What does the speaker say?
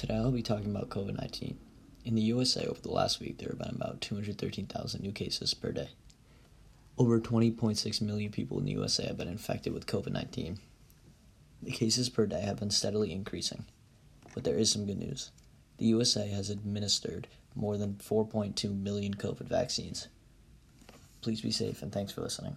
Today I'll be talking about COVID 19. In the USA, over the last week, there have been about 213,000 new cases per day. Over 20.6 million people in the USA have been infected with COVID 19. The cases per day have been steadily increasing, but there is some good news. The USA has administered more than 4.2 million COVID vaccines. Please be safe and thanks for listening.